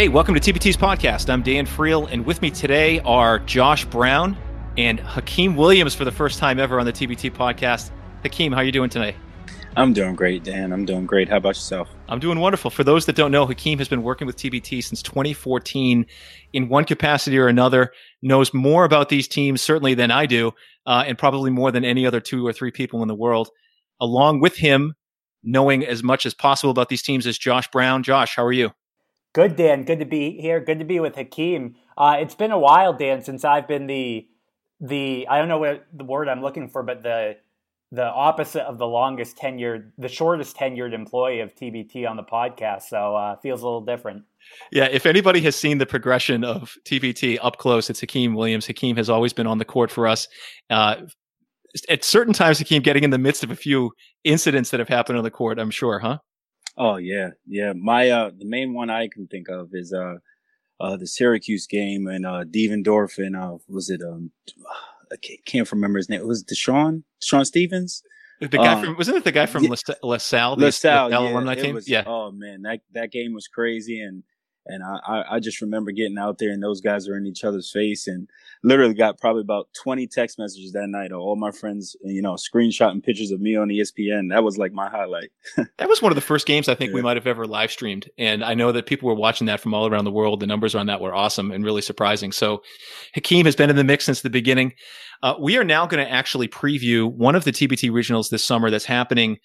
Hey, welcome to TBT's podcast. I'm Dan Friel, and with me today are Josh Brown and Hakeem Williams for the first time ever on the TBT podcast. Hakeem, how are you doing tonight? I'm doing great, Dan. I'm doing great. How about yourself? I'm doing wonderful. For those that don't know, Hakeem has been working with TBT since 2014 in one capacity or another, knows more about these teams certainly than I do, uh, and probably more than any other two or three people in the world. Along with him, knowing as much as possible about these teams as Josh Brown. Josh, how are you? Good, Dan. Good to be here. Good to be with Hakeem. Uh, it's been a while, Dan, since I've been the the I don't know what the word I'm looking for, but the the opposite of the longest tenured, the shortest tenured employee of TBT on the podcast. So uh, feels a little different. Yeah, if anybody has seen the progression of TBT up close, it's Hakeem Williams. Hakeem has always been on the court for us. Uh, at certain times, Hakeem getting in the midst of a few incidents that have happened on the court. I'm sure, huh? Oh yeah, yeah. My uh, the main one I can think of is uh, uh, the Syracuse game and uh, Devendorf and uh, was it um, I can't remember his name. It was DeShawn Sean Stevens. The guy um, from wasn't it the guy from yeah, LaSalle? The LaSalle, LaSalle yeah, alumni team. Was, yeah. Oh man, that that game was crazy, and and I, I just remember getting out there and those guys were in each other's face and literally got probably about 20 text messages that night of all my friends, you know, screenshotting pictures of me on ESPN. That was like my highlight. that was one of the first games I think yeah. we might have ever live streamed. And I know that people were watching that from all around the world. The numbers on that were awesome and really surprising. So Hakeem has been in the mix since the beginning. Uh, we are now going to actually preview one of the TBT regionals this summer that's happening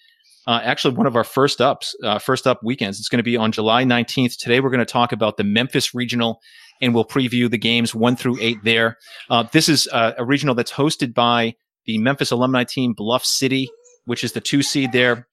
uh, actually one of our first ups, uh, first up weekends. It's going to be on July 19th. Today, we're going to talk about the Memphis Regional and we'll preview the games one through eight there. Uh, this is uh, a regional that's hosted by the Memphis alumni team, Bluff City, which is the two seed there.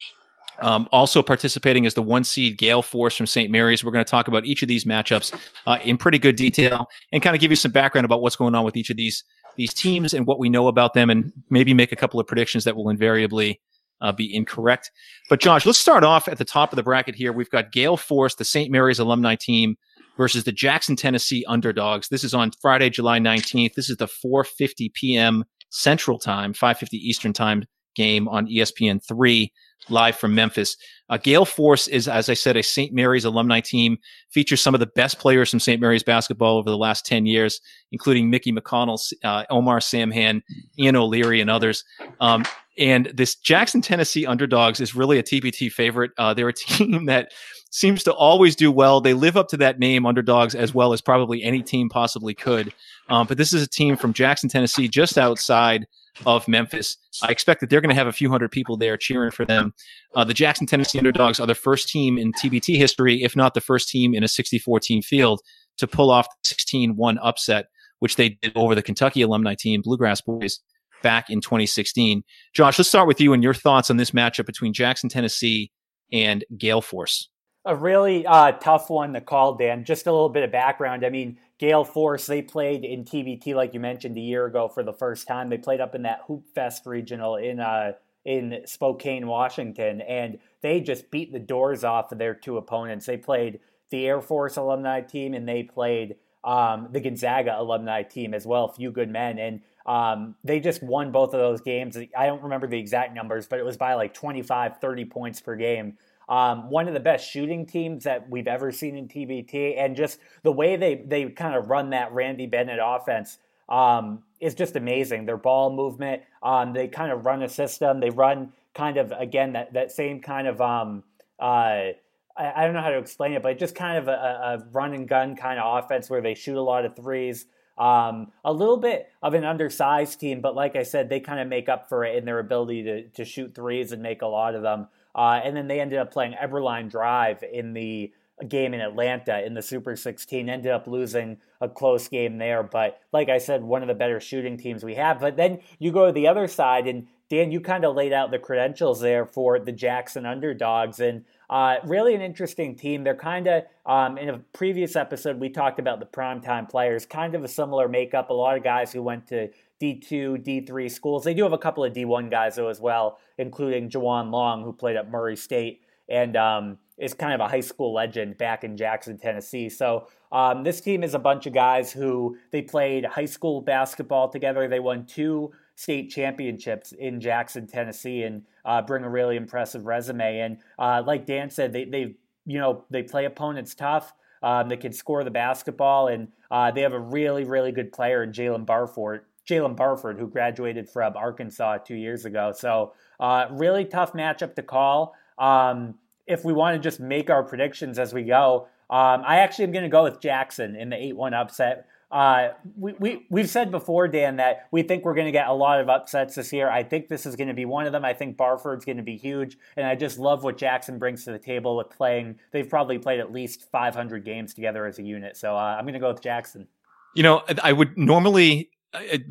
Um, also participating is the one seed Gael Force from St. Mary's. We're going to talk about each of these matchups uh, in pretty good detail and kind of give you some background about what's going on with each of these these teams and what we know about them, and maybe make a couple of predictions that will invariably uh, be incorrect. But Josh, let's start off at the top of the bracket here. We've got Gael Force, the St. Mary's alumni team, versus the Jackson, Tennessee underdogs. This is on Friday, July 19th. This is the 4:50 p.m. Central Time, 5:50 Eastern Time game on ESPN three, live from Memphis. Uh, Gael Force is, as I said, a St. Mary's alumni team. Features some of the best players from St. Mary's basketball over the last 10 years, including Mickey McConnell, uh, Omar Samhan, Ian O'Leary, and others. Um, and this Jackson, Tennessee underdogs is really a TBT favorite. Uh, they're a team that seems to always do well. They live up to that name, underdogs, as well as probably any team possibly could. Um, but this is a team from Jackson, Tennessee, just outside of Memphis. I expect that they're going to have a few hundred people there cheering for them. Uh, the Jackson, Tennessee underdogs are the first team in TBT history, if not the first team in a 64 team field, to pull off the 16 1 upset, which they did over the Kentucky alumni team, Bluegrass Boys back in 2016. Josh, let's start with you and your thoughts on this matchup between Jackson, Tennessee and Gael Force. A really uh, tough one to call, Dan. Just a little bit of background. I mean, Gael Force, they played in TBT, like you mentioned, a year ago for the first time. They played up in that Hoop Fest regional in uh, in Spokane, Washington, and they just beat the doors off of their two opponents. They played the Air Force alumni team, and they played um, the Gonzaga alumni team as well. A few good men, and um, they just won both of those games. I don't remember the exact numbers, but it was by like 25, 30 points per game. Um, one of the best shooting teams that we've ever seen in TBT, and just the way they they kind of run that Randy Bennett offense um, is just amazing. Their ball movement, um, they kind of run a system. They run kind of again that that same kind of um, uh, I, don't know how to explain it, but just kind of a, a run and gun kind of offense where they shoot a lot of threes. Um, a little bit of an undersized team, but like I said, they kind of make up for it in their ability to, to shoot threes and make a lot of them. Uh, and then they ended up playing Eberlein Drive in the game in Atlanta in the Super 16. Ended up losing a close game there, but like I said, one of the better shooting teams we have. But then you go to the other side, and Dan, you kind of laid out the credentials there for the Jackson underdogs, and uh, really an interesting team. They're kind of, um, in a previous episode, we talked about the primetime players, kind of a similar makeup. A lot of guys who went to D2, D3 schools. They do have a couple of D1 guys, though, as well, including Jawan Long, who played at Murray State and um, is kind of a high school legend back in Jackson, Tennessee. So um, this team is a bunch of guys who they played high school basketball together. They won two state championships in Jackson, Tennessee, and uh, bring a really impressive resume. And uh, like Dan said, they they you know they play opponents tough. um, that can score the basketball, and uh, they have a really, really good player in Jaylen Barford. Jaylen Barford, who graduated from Arkansas two years ago. So, uh, really tough matchup to call. Um, if we want to just make our predictions as we go, um, I actually am going to go with Jackson in the 8 1 upset. Uh, we, we, we've said before, Dan, that we think we're going to get a lot of upsets this year. I think this is going to be one of them. I think Barford's going to be huge. And I just love what Jackson brings to the table with playing. They've probably played at least 500 games together as a unit. So uh, I'm going to go with Jackson. You know, I would normally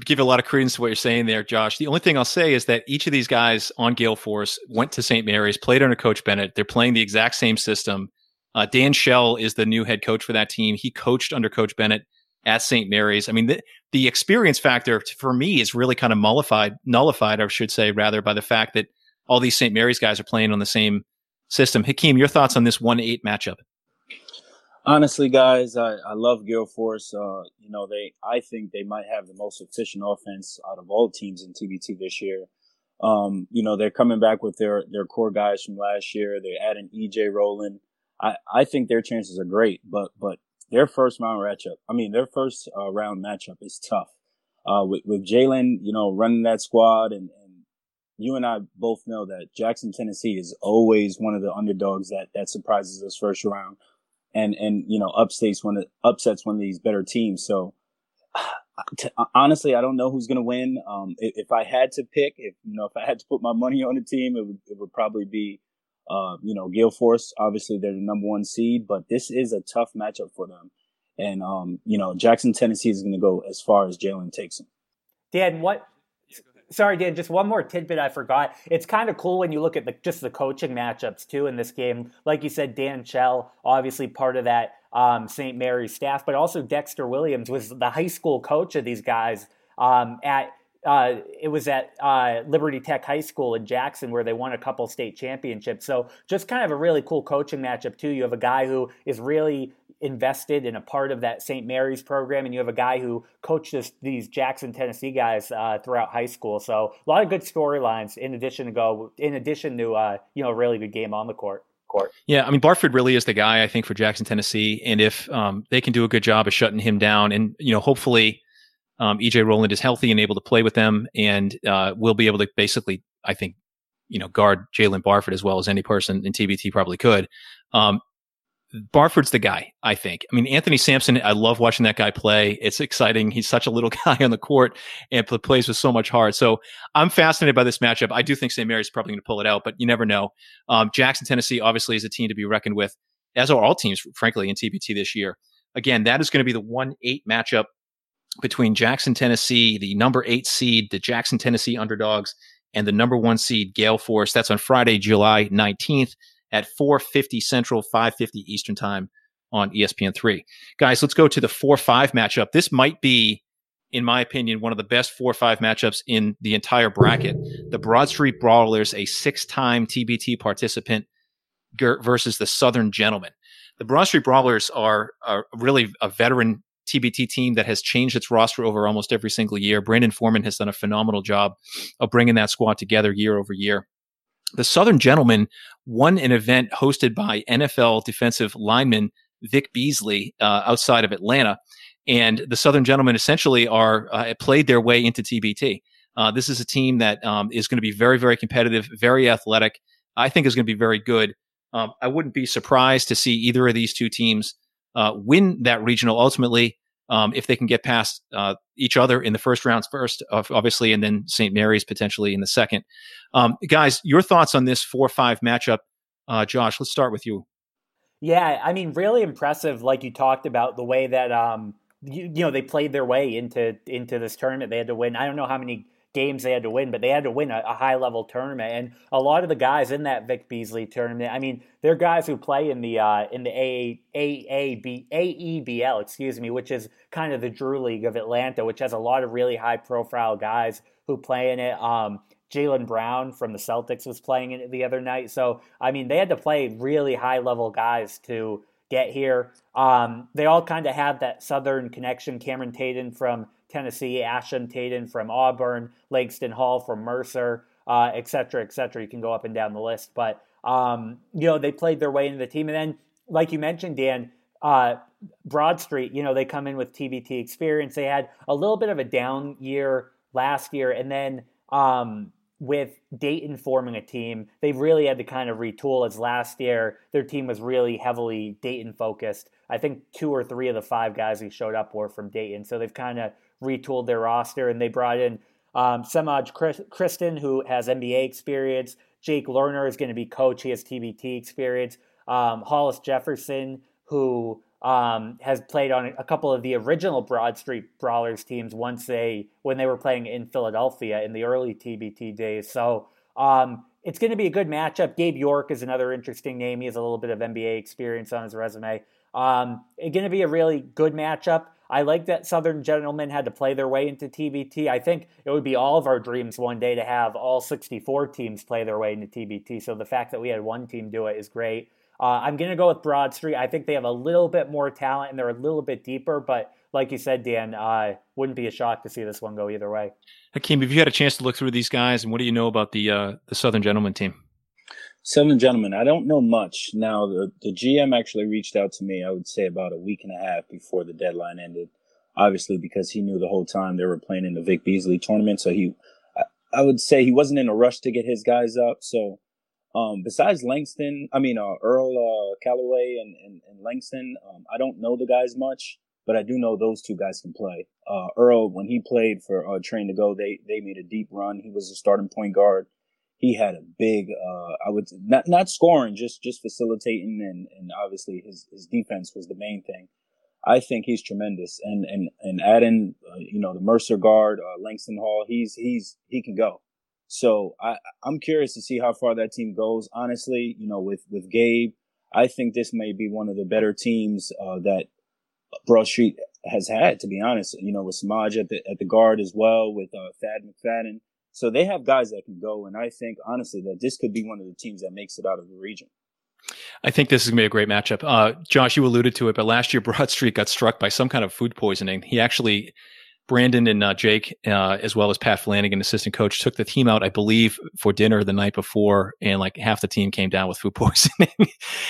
give a lot of credence to what you're saying there, Josh. The only thing I'll say is that each of these guys on Gael Force went to St. Mary's, played under Coach Bennett. They're playing the exact same system. Uh, Dan Shell is the new head coach for that team. He coached under Coach Bennett at St. Mary's. I mean, the, the experience factor for me is really kind of mollified, nullified, I should say, rather, by the fact that all these St. Mary's guys are playing on the same system. Hakeem, your thoughts on this 1 8 matchup? Honestly, guys, I, I love Gael Force. Uh, you know, they I think they might have the most efficient offense out of all teams in TBT this year. Um, you know, they're coming back with their their core guys from last year. They're adding EJ Rowland. I, I think their chances are great, but but their first round matchup, I mean, their first uh, round matchup is tough. Uh, with, with Jaylen, you know, running that squad and, and you and I both know that Jackson, Tennessee is always one of the underdogs that, that surprises us first round and, and, you know, upstates one, upsets one of these better teams. So, honestly, I don't know who's going to win. Um, if, if, I had to pick, if, you know, if I had to put my money on a team, it would, it would probably be, uh, you know, Gael Force, obviously they're the number one seed, but this is a tough matchup for them. And, um, you know, Jackson, Tennessee is going to go as far as Jaylen takes them. Dan, what? Sorry, Dan, just one more tidbit I forgot. It's kind of cool when you look at the, just the coaching matchups, too, in this game. Like you said, Dan Chell, obviously part of that um, St. Mary's staff, but also Dexter Williams was the high school coach of these guys um, at uh, it was at uh, Liberty Tech High School in Jackson where they won a couple state championships. So just kind of a really cool coaching matchup too. You have a guy who is really invested in a part of that St. Mary's program, and you have a guy who coached this, these Jackson, Tennessee guys uh, throughout high school. So a lot of good storylines in addition to go in addition to uh, you know a really good game on the court. Court. Yeah, I mean Barford really is the guy I think for Jackson, Tennessee, and if um, they can do a good job of shutting him down, and you know hopefully um, EJ Rowland is healthy and able to play with them, and uh, will be able to basically, I think, you know, guard Jaylen Barford as well as any person in TBT probably could. Um, Barford's the guy, I think. I mean, Anthony Sampson, I love watching that guy play. It's exciting. He's such a little guy on the court and plays with so much heart. So I'm fascinated by this matchup. I do think St. Mary's probably going to pull it out, but you never know. Um, Jackson, Tennessee, obviously, is a team to be reckoned with, as are all teams, frankly, in TBT this year. Again, that is going to be the 1 8 matchup between Jackson, Tennessee, the number eight seed, the Jackson, Tennessee underdogs, and the number one seed, Gael Force. That's on Friday, July 19th at 4.50 Central, 5.50 Eastern Time on ESPN3. Guys, let's go to the 4-5 matchup. This might be, in my opinion, one of the best 4-5 matchups in the entire bracket. The Broad Street Brawlers, a six-time TBT participant, versus the Southern Gentlemen. The Broad Street Brawlers are, are really a veteran TBT team that has changed its roster over almost every single year. Brandon Foreman has done a phenomenal job of bringing that squad together year over year. The Southern Gentlemen won an event hosted by NFL defensive lineman Vic Beasley uh, outside of Atlanta. And the Southern Gentlemen essentially are uh, played their way into TBT. Uh, this is a team that um, is going to be very, very competitive, very athletic. I think is going to be very good. Um, I wouldn't be surprised to see either of these two teams uh, win that regional ultimately um, if they can get past uh, each other in the first rounds first, obviously, and then St. Mary's potentially in the second. Um, guys, your thoughts on this four-five matchup? Uh, Josh, let's start with you. Yeah, I mean, really impressive. Like you talked about the way that um, you, you know they played their way into into this tournament. They had to win. I don't know how many games they had to win, but they had to win a, a, high level tournament. And a lot of the guys in that Vic Beasley tournament, I mean, they're guys who play in the uh, in the A A B A E B L, excuse me, which is kind of the Drew League of Atlanta, which has a lot of really high profile guys who play in it. Um, Jaylen Brown from the Celtics was playing in it the other night. So I mean, they had to play really high level guys to get here. Um, they all kind of have that Southern connection. Cameron Tatum from Tennessee, Ashton Tatum from Auburn, Langston Hall from Mercer, uh, et cetera, et cetera. You can go up and down the list. But, um, you know, they played their way into the team. And then, like you mentioned, Dan, uh, Broad Street, you know, they come in with TBT experience. They had a little bit of a down year last year, and then um, with Dayton forming a team, they've really had to kind of retool. As last year, their team was really heavily Dayton focused. I think two or three of the five guys who showed up were from Dayton, so they've kind of retooled their roster, and they brought in um, Semaj Christon, who has NBA experience. Jake Lerner is going to be coach. He has TBT experience. Um, Hollis Jefferson, who um, has played on a couple of the original Broad Street Brawlers teams once they when they were playing in Philadelphia in the early TBT days. So um, it's going to be a good matchup. Gabe York is another interesting name. He has a little bit of NBA experience on his resume. Um, it's going to be a really good matchup. I like that Southern Gentlemen had to play their way into TBT. I think it would be all of our dreams one day to have all 64 teams play their way into TBT. So the fact that we had one team do it is great. Uh, I'm going to go with Broad Street. I think they have a little bit more talent and they're a little bit deeper, but like you said, Dan, uh, wouldn't be a shock to see this one go either way. Hakeem, have you had a chance to look through these guys, and what do you know about the uh, the Southern Gentlemen team? Southern Gentlemen, I don't know much. Now, the, the GM actually reached out to me, I would say about a week and a half before the deadline ended. Obviously, because he knew the whole time they were playing in the Vic Beasley tournament. So he, I, I would say he wasn't in a rush to get his guys up. So um, besides Langston, I mean, uh, Earl uh, Calloway and, and, and Langston, um, I don't know the guys much, but I do know those two guys can play. Uh, Earl, when he played for uh, Train to Go, they, they made a deep run. He was a starting point guard. He had a big, uh, I would not not scoring, just just facilitating, and and obviously his his defense was the main thing. I think he's tremendous, and and and adding, uh, you know, the Mercer guard, uh, Langston Hall, he's he's he can go. So I, I'm curious to see how far that team goes. Honestly, you know, with, with Gabe, I think this may be one of the better teams, uh, that Broad Street has had, to be honest, you know, with Semaj at the, at the guard as well, with, uh, Thad McFadden. So they have guys that can go. And I think honestly that this could be one of the teams that makes it out of the region. I think this is going to be a great matchup. Uh, Josh, you alluded to it, but last year Broad Street got struck by some kind of food poisoning. He actually Brandon and uh, Jake, uh, as well as Pat Flanagan, assistant coach, took the team out, I believe, for dinner the night before, and like half the team came down with food poisoning,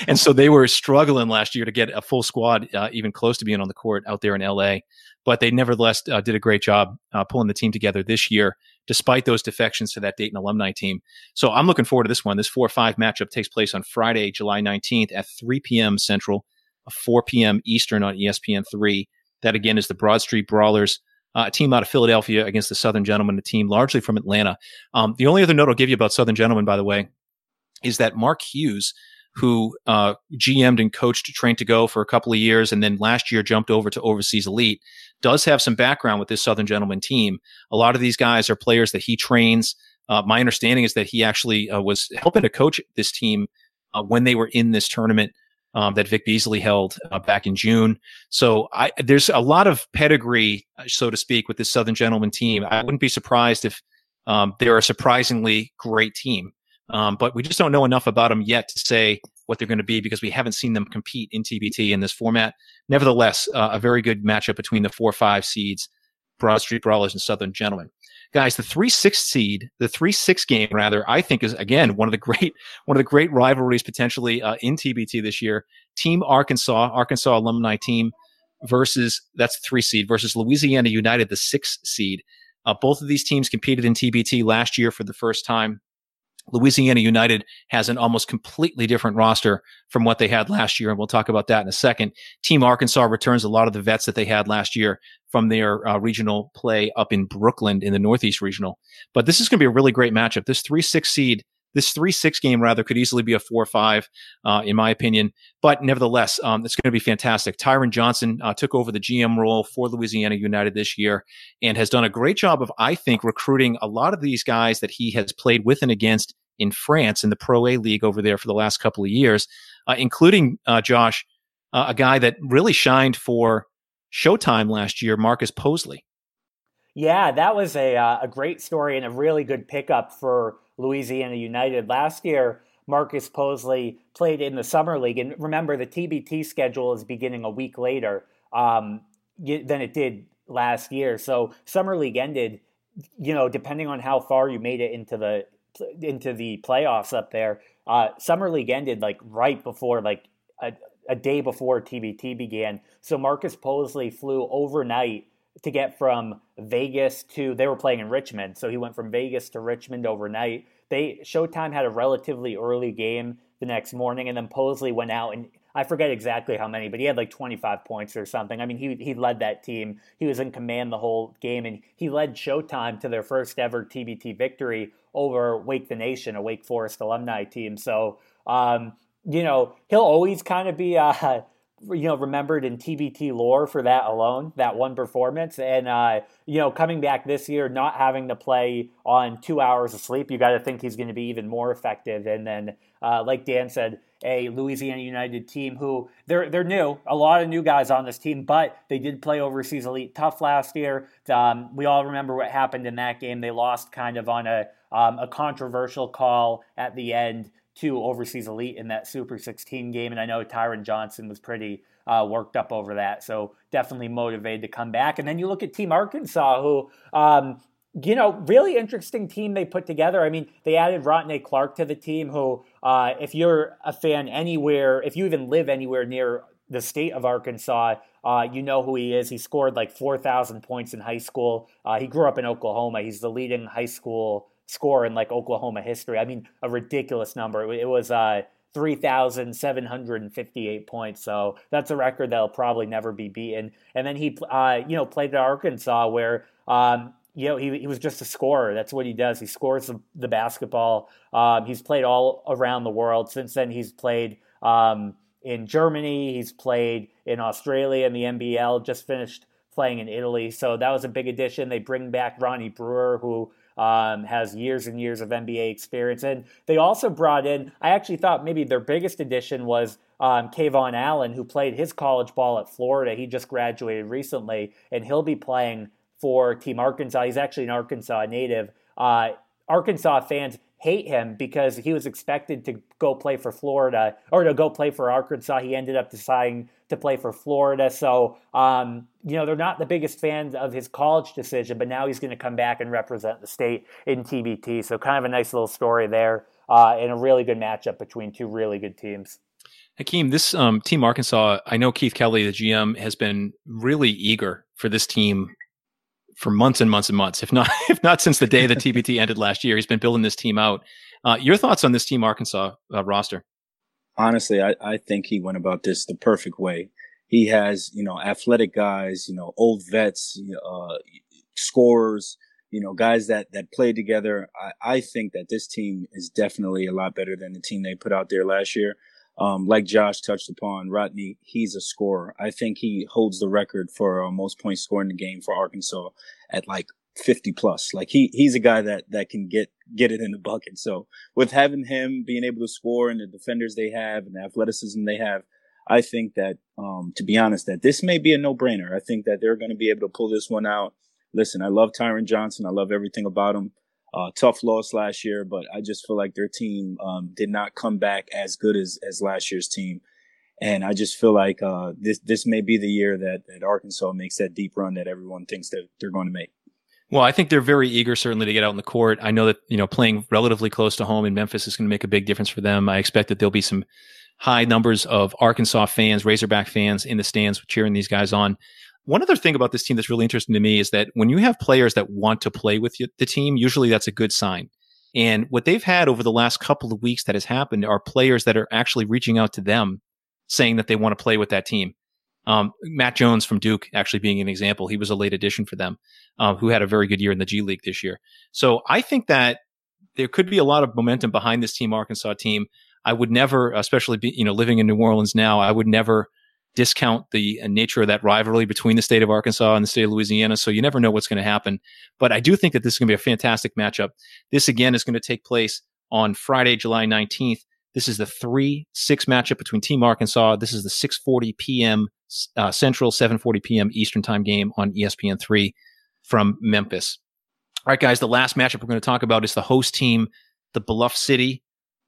and so they were struggling last year to get a full squad, uh, even close to being on the court out there in LA. But they nevertheless uh, did a great job uh, pulling the team together this year, despite those defections to that Dayton alumni team. So I'm looking forward to this one. This four-five matchup takes place on Friday, July 19th at 3 p.m. Central, 4 p.m. Eastern on ESPN three. That again is the Broad Street Brawlers uh, a team out of Philadelphia against the Southern Gentlemen, a team largely from Atlanta. Um, the only other note I'll give you about Southern Gentlemen, by the way, is that Mark Hughes, who uh, GM'd and coached Train to Go for a couple of years, and then last year jumped over to Overseas Elite, does have some background with this Southern Gentlemen team. A lot of these guys are players that he trains. Uh, my understanding is that he actually uh, was helping to coach this team uh, when they were in this tournament um, that Vic Beasley held uh, back in June. So I, there's a lot of pedigree, uh, so to speak, with this Southern Gentleman team. I wouldn't be surprised if um, they're a surprisingly great team, um, but we just don't know enough about them yet to say what they're going to be because we haven't seen them compete in TBT in this format. Nevertheless, uh, a very good matchup between the four or five seeds, Broad Street Brawlers and Southern Gentlemen guys, the three six seed, the three six game rather, I think is again one of the great one of the great rivalries potentially uh, in TBT this year. Team Arkansas, Arkansas alumni team versus that's three seed versus Louisiana United, the six seed. Uh, both of these teams competed in TBT last year for the first time. Louisiana United has an almost completely different roster from what they had last year, and we'll talk about that in a second. Team Arkansas returns a lot of the vets that they had last year from their uh, regional play up in Brooklyn in the Northeast Regional. But this is going to be a really great matchup. This three six seed, this three six game rather, could easily be a four five, uh, in my opinion. But nevertheless, um, it's going to be fantastic. Tyron Johnson uh, took over the GM role for Louisiana United this year and has done a great job of, I think, recruiting a lot of these guys that he has played with and against in France in the Pro A League over there for the last couple of years, uh, including uh, Josh, uh, a guy that really shined for Showtime last year, Marcus Posley. Yeah, that was a uh, a great story and a really good pickup for Louisiana United last year. Marcus Posley played in the summer league, and remember the TBT schedule is beginning a week later um, than it did last year. So summer league ended, you know, depending on how far you made it into the into the playoffs up there. Uh, summer league ended like right before like a, a day before TBT began. So Marcus Posley flew overnight to get from Vegas to they were playing in Richmond, so he went from Vegas to Richmond overnight. They Showtime had a relatively early game the next morning, and then Posley went out and I forget exactly how many, but he had like 25 points or something. I mean, he he led that team. He was in command the whole game, and he led Showtime to their first ever TBT victory over Wake the Nation, a Wake Forest alumni team. So, um, you know, he'll always kind of be, uh, you know, remembered in TBT lore for that alone, that one performance. And, uh, you know, coming back this year, not having to play on two hours of sleep, you got to think he's going to be even more effective. And then, uh, like Dan said, a Louisiana United team who they're they're new, a lot of new guys on this team, but they did play overseas elite tough last year. Um, we all remember what happened in that game. They lost kind of on a um, a controversial call at the end to overseas elite in that Super 16 game, and I know Tyron Johnson was pretty uh, worked up over that. So definitely motivated to come back. And then you look at Team Arkansas, who um, you know, really interesting team they put together. I mean, they added Rotnei Clarke to the team, who, uh, if you're a fan anywhere, if you even live anywhere near the state of Arkansas, uh, you know who he is. He scored like 4,000 points in high school. Uh, he grew up in Oklahoma. He's the leading high school scorer in like Oklahoma history. I mean, a ridiculous number. It was uh, 3,758 points. So that's a record that'll probably never be beaten. And then he, uh, you know, played at Arkansas where um, you know, he, he was just a scorer. That's what he does. He scores the, the basketball. Um, he's played all around the world. Since then, he's played um, in Germany. He's played in Australia in the NBL. Just finished playing in Italy. So that was a big addition. They bring back Ronnie Brewer, who um, has years and years of NBA experience. And they also brought in, I actually thought maybe their biggest addition was um, KeVaughn Allen, who played his college ball at Florida. He just graduated recently, and he'll be playing for Team Arkansas. He's actually an Arkansas native. Uh, Arkansas fans hate him because he was expected to go play for Florida or to go play for Arkansas. He ended up deciding to play for Florida. So, um, you know, they're not the biggest fans of his college decision, but now he's going to come back and represent the state in TBT. So, kind of a nice little story there uh, and a really good matchup between two really good teams. Hakeem, this um, team Arkansas, I know Keith Kelly, the GM, has been really eager for this team for months and months and months, if not if not since the day the TBT ended last year. He's been building this team out. Uh, your thoughts on this team Arkansas uh, roster? Honestly, I, I think he went about this the perfect way. He has, you know, athletic guys, you know, old vets, uh, scorers, you know, guys that that played together. I, I think that this team is definitely a lot better than the team they put out there last year. Um, like Josh touched upon, Rotnei, he's a scorer. I think he holds the record for uh, most points scored in the game for Arkansas at like 50 plus. Like he, he's a guy that, that can get, get it in the bucket. So with having him being able to score and the defenders they have and the athleticism they have, I think that, um, to be honest, that this may be a no brainer. I think that they're going to be able to pull this one out. Listen, I love Tyron Johnson. I love everything about him. Uh, tough loss last year, but I just feel like their team um, did not come back as good as, as last year's team. And I just feel like uh, this this may be the year that, that Arkansas makes that deep run that everyone thinks that they're going to make. Well, I think they're very eager, certainly, to get out in the court. I know that you know playing relatively close to home in Memphis is going to make a big difference for them. I expect that there'll be some high numbers of Arkansas fans, Razorback fans in the stands cheering these guys on. One other thing about this team that's really interesting to me is that when you have players that want to play with the team, usually that's a good sign. And what they've had over the last couple of weeks that has happened are players that are actually reaching out to them saying that they want to play with that team. Um, Matt Jones from Duke actually being an example. He was a late addition for them, uh, who had a very good year in the G League this year. So I think that there could be a lot of momentum behind this team, Arkansas team. I would never, especially be, you know, living in New Orleans now, I would never discount the uh, nature of that rivalry between the state of Arkansas and the state of Louisiana. So you never know what's going to happen. But I do think that this is going to be a fantastic matchup. This again is going to take place on Friday, July 19th. This is the 3 6 matchup between Team Arkansas. This is the 6:40 p.m. Uh, Central, 7:40 p.m. Eastern Time game on ESPN3 from Memphis. All right, guys, the last matchup we're going to talk about is the host team, the Bluff City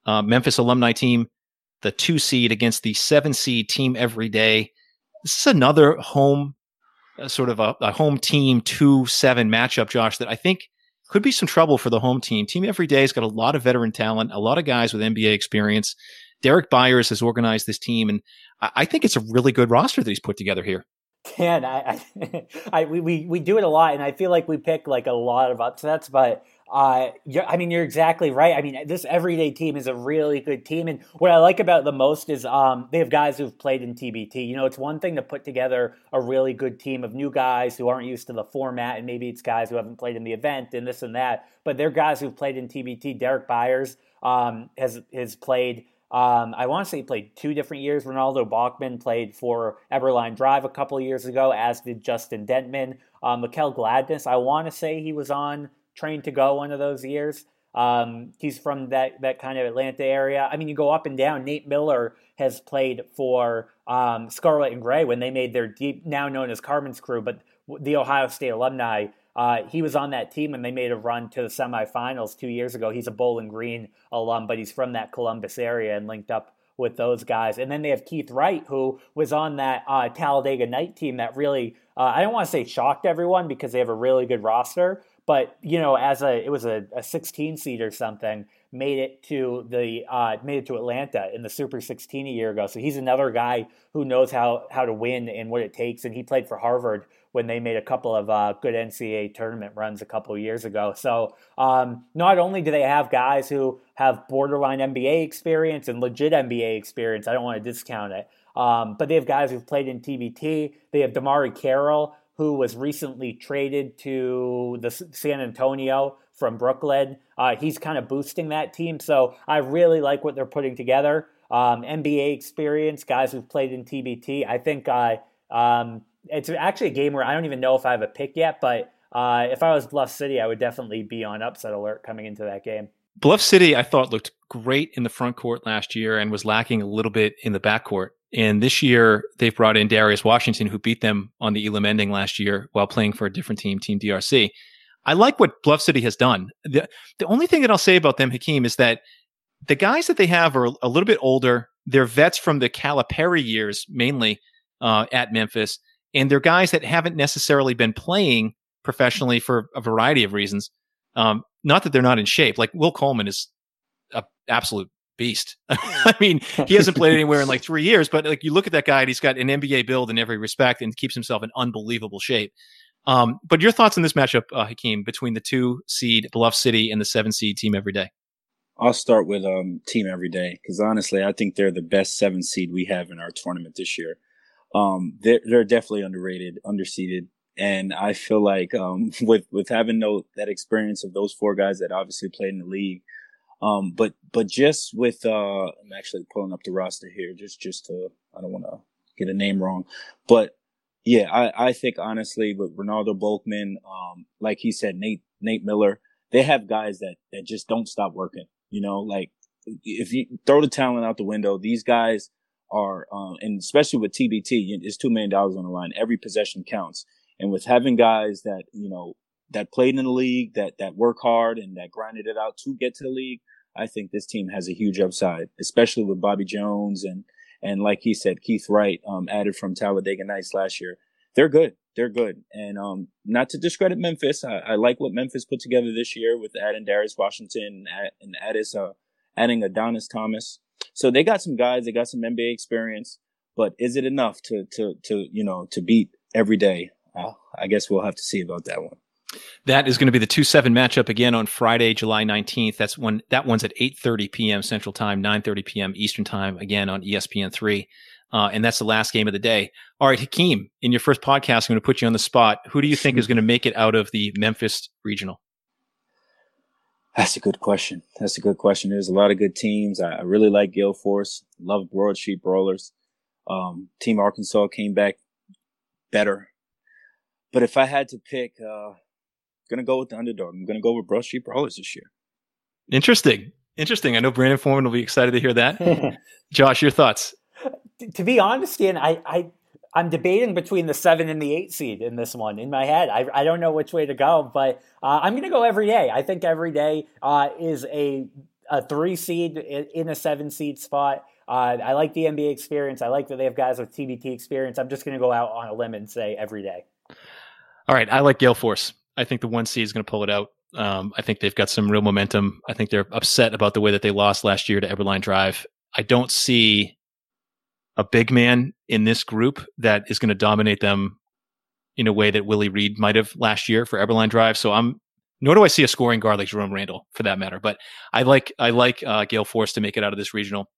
uh, Memphis alumni team the two seed against the seven seed team every day. This is another home, uh, sort of a, a, home team two seven matchup, Josh, that I think could be some trouble for the home team. Team every day has got a lot of veteran talent, a lot of guys with NBA experience. Derrick Byars has organized this team, and I, I think it's a really good roster that he's put together here. Dan, I, I, I we, we, do it a lot, and I feel like we pick like a lot of upsets, but uh, I mean, you're exactly right. I mean, this everyday team is a really good team, and what I like about the most is um, they have guys who've played in TBT. You know, it's one thing to put together a really good team of new guys who aren't used to the format, and maybe it's guys who haven't played in the event and this and that, but they're guys who've played in TBT. Derrick Byars um, has has played. Um, I want to say he played two different years. Ronaldo Bachman played for Eberlein Drive a couple years ago, as did Justin Dentmon. Um, Mickell Gladness, I want to say he was on Train to Go one of those years. Um, he's from that that kind of Atlanta area. I mean, you go up and down. Nate Miller has played for um, Scarlet and Gray when they made their deep, now known as Carmen's Crew, but the Ohio State alumni. Uh, he was on that team and they made a run to the semifinals two years ago. He's a Bowling Green alum, but he's from that Columbus area and linked up with those guys. And then they have Keith Wright, who was on that uh, Talladega Night team that really, uh, I don't want to say shocked everyone because they have a really good roster, but you know, as a it was a, a 16 seed or something, made it to the uh, made it to Atlanta in the Super 16 a year ago. So he's another guy who knows how how to win and what it takes. And he played for Harvard when they made a couple of uh, good NCAA tournament runs a couple of years ago. So um, not only do they have guys who have borderline NBA experience and legit NBA experience, I don't want to discount it. Um, but they have guys who've played in TBT. They have DeMarre Carroll, who was recently traded to the San Antonio from Brooklyn. Uh, he's kind of boosting that team. So I really like what they're putting together. Um, NBA experience, guys who've played in TBT. I think uh, um, it's actually a game where I don't even know if I have a pick yet, but uh, if I was Bluff City, I would definitely be on upset alert coming into that game. Bluff City, I thought looked great in the front court last year and was lacking a little bit in the back court. And this year, they've brought in Darius Washington, who beat them on the Elam ending last year while playing for a different team, Team DRC. I like what Bluff City has done. The, the only thing that I'll say about them, Hakeem, is that the guys that they have are a little bit older. They're vets from the Calipari years, mainly uh, at Memphis, and they're guys that haven't necessarily been playing professionally for a variety of reasons. Um, not that they're not in shape. Like Will Coleman is an absolute beast. I mean, he hasn't played anywhere in like three years, but like you look at that guy and he's got an NBA build in every respect and keeps himself in unbelievable shape. Um, but your thoughts on this matchup, uh, Hakeem, between the two seed Bluff City and the seven seed Team Every Day? I'll start with um, Team Every Day because honestly, I think they're the best seven seed we have in our tournament this year. Um, they're, they're definitely underrated, underseeded, and I feel like um, with with having no that experience of those four guys that obviously played in the league, um, but but just with uh, I'm actually pulling up the roster here, just just to I don't want to get a name wrong, but yeah, I I think honestly with Ronaldo Bolkman, um, like he said, Nate Nate Miller, they have guys that that just don't stop working. You know, like if you throw the talent out the window, these guys are, um, and especially with TBT, it's two million dollars on the line. Every possession counts, and with having guys that you know that played in the league, that that work hard and that grinded it out to get to the league, I think this team has a huge upside, especially with Bobby Jones and and like he said, Keith Wright, um, added from Talladega Nights last year. They're good. They're good. And um, not to discredit Memphis, I, I, like what Memphis put together this year with adding Darius Washington and, Addis, uh, adding Adonis Thomas. So they got some guys. They got some NBA experience. But is it enough to to to you know to beat every day? Uh, I guess we'll have to see about that one. That is going to be the two seven matchup again on Friday, July nineteenth. That's when that one's at eight thirty p.m. Central Time, nine thirty p.m. Eastern Time. Again on ESPN three, uh, and that's the last game of the day. All right, Hakeem, in your first podcast, I'm going to put you on the spot. Who do you think is going to make it out of the Memphis regional? That's a good question. That's a good question. There's a lot of good teams. I, I really like Gael Force. Love Broad Street Brawlers. Um, Team Arkansas came back better. But if I had to pick, uh, gonna go with the underdog. I'm gonna go with Broad Street Brawlers this year. Interesting. Interesting. I know Brandon Foreman will be excited to hear that. Josh, your thoughts? To be honest, Ian, I, I I'm debating between the seven and the eight seed in this one in my head. I, I don't know which way to go, but uh, I'm going to go every day. I think every day uh, is a a three seed in a seven seed spot. Uh, I like the NBA experience. I like that they have guys with TBT experience. I'm just going to go out on a limb and say every day. All right, I like Gael Force. I think the one seed is going to pull it out. Um, I think they've got some real momentum. I think they're upset about the way that they lost last year to Eberlein Drive. I don't see a big man in this group that is going to dominate them in a way that Willie Reed might have last year for Eberlein Drive. So I'm nor do I see a scoring guard like Jerome Randle for that matter. But I like I like uh, Gael Force to make it out of this regional.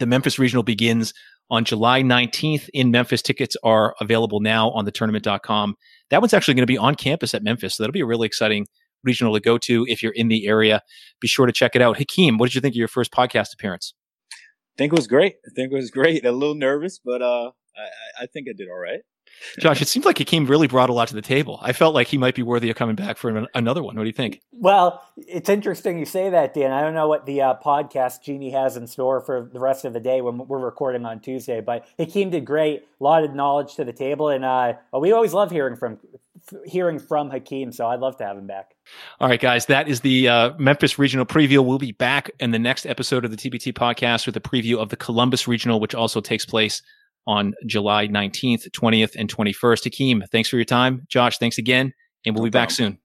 The Memphis regional begins on July 19th in Memphis. Tickets are available now on the tournament.com. That one's actually going to be on campus at Memphis. So that'll be a really exciting regional to go to if you're in the area. Be sure to check it out. Hakeem, what did you think of your first podcast appearance? I think it was great. I think it was great. A little nervous, but uh, I, I think I did all right. Josh, it seems like Hakeem really brought a lot to the table. I felt like he might be worthy of coming back for an, another one. What do you think? Well, it's interesting you say that, Dan. I don't know what the uh, podcast Genie has in store for the rest of the day when we're recording on Tuesday, but Hakeem did great. A lot of knowledge to the table, and uh, we always love hearing from hearing from Hakeem. So I'd love to have him back. All right, guys, that is the uh, Memphis Regional preview. We'll be back in the next episode of the TBT podcast with a preview of the Columbus Regional, which also takes place on July 19th, 20th, and 21st. Hakeem, thanks for your time. Josh, thanks again, and we'll no be problem. back soon.